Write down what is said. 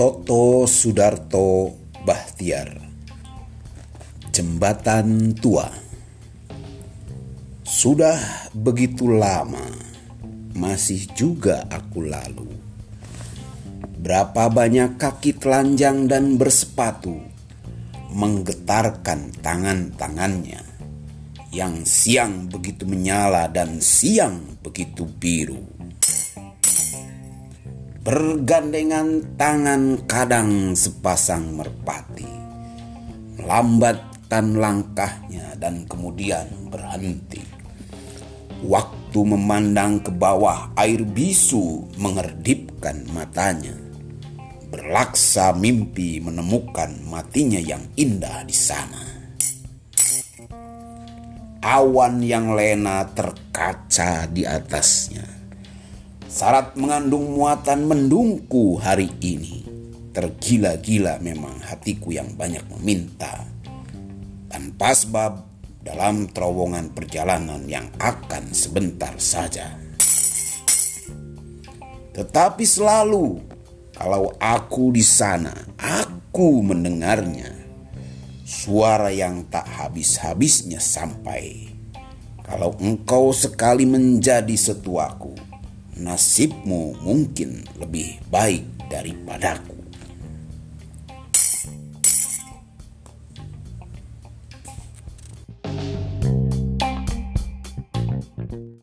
Toto Sudarto Bahtiar. Jembatan Tua. Sudah begitu lama Masih juga aku lalu. Berapa banyak kaki telanjang dan bersepatu Menggetarkan tangan-tangannya. Yang siang begitu menyala dan siang begitu biru Bergandengan tangan kadang sepasang merpati. Melambatkan langkahnya dan kemudian berhenti. Waktu memandang ke bawah air bisu mengerdipkan matanya. Berlaksa mimpi menemukan matinya yang indah di sana. Awan yang lena terkaca di atasnya Syarat mengandung muatan mendungku hari ini. Tergila-gila memang hatiku yang banyak meminta. Tanpa sebab dalam terowongan perjalanan yang akan sebentar saja. Tetapi selalu kalau aku di sana, aku mendengarnya. Suara yang tak habis-habisnya sampai. Kalau engkau sekali menjadi setuaku, nasibmu mungkin lebih baik daripadaku.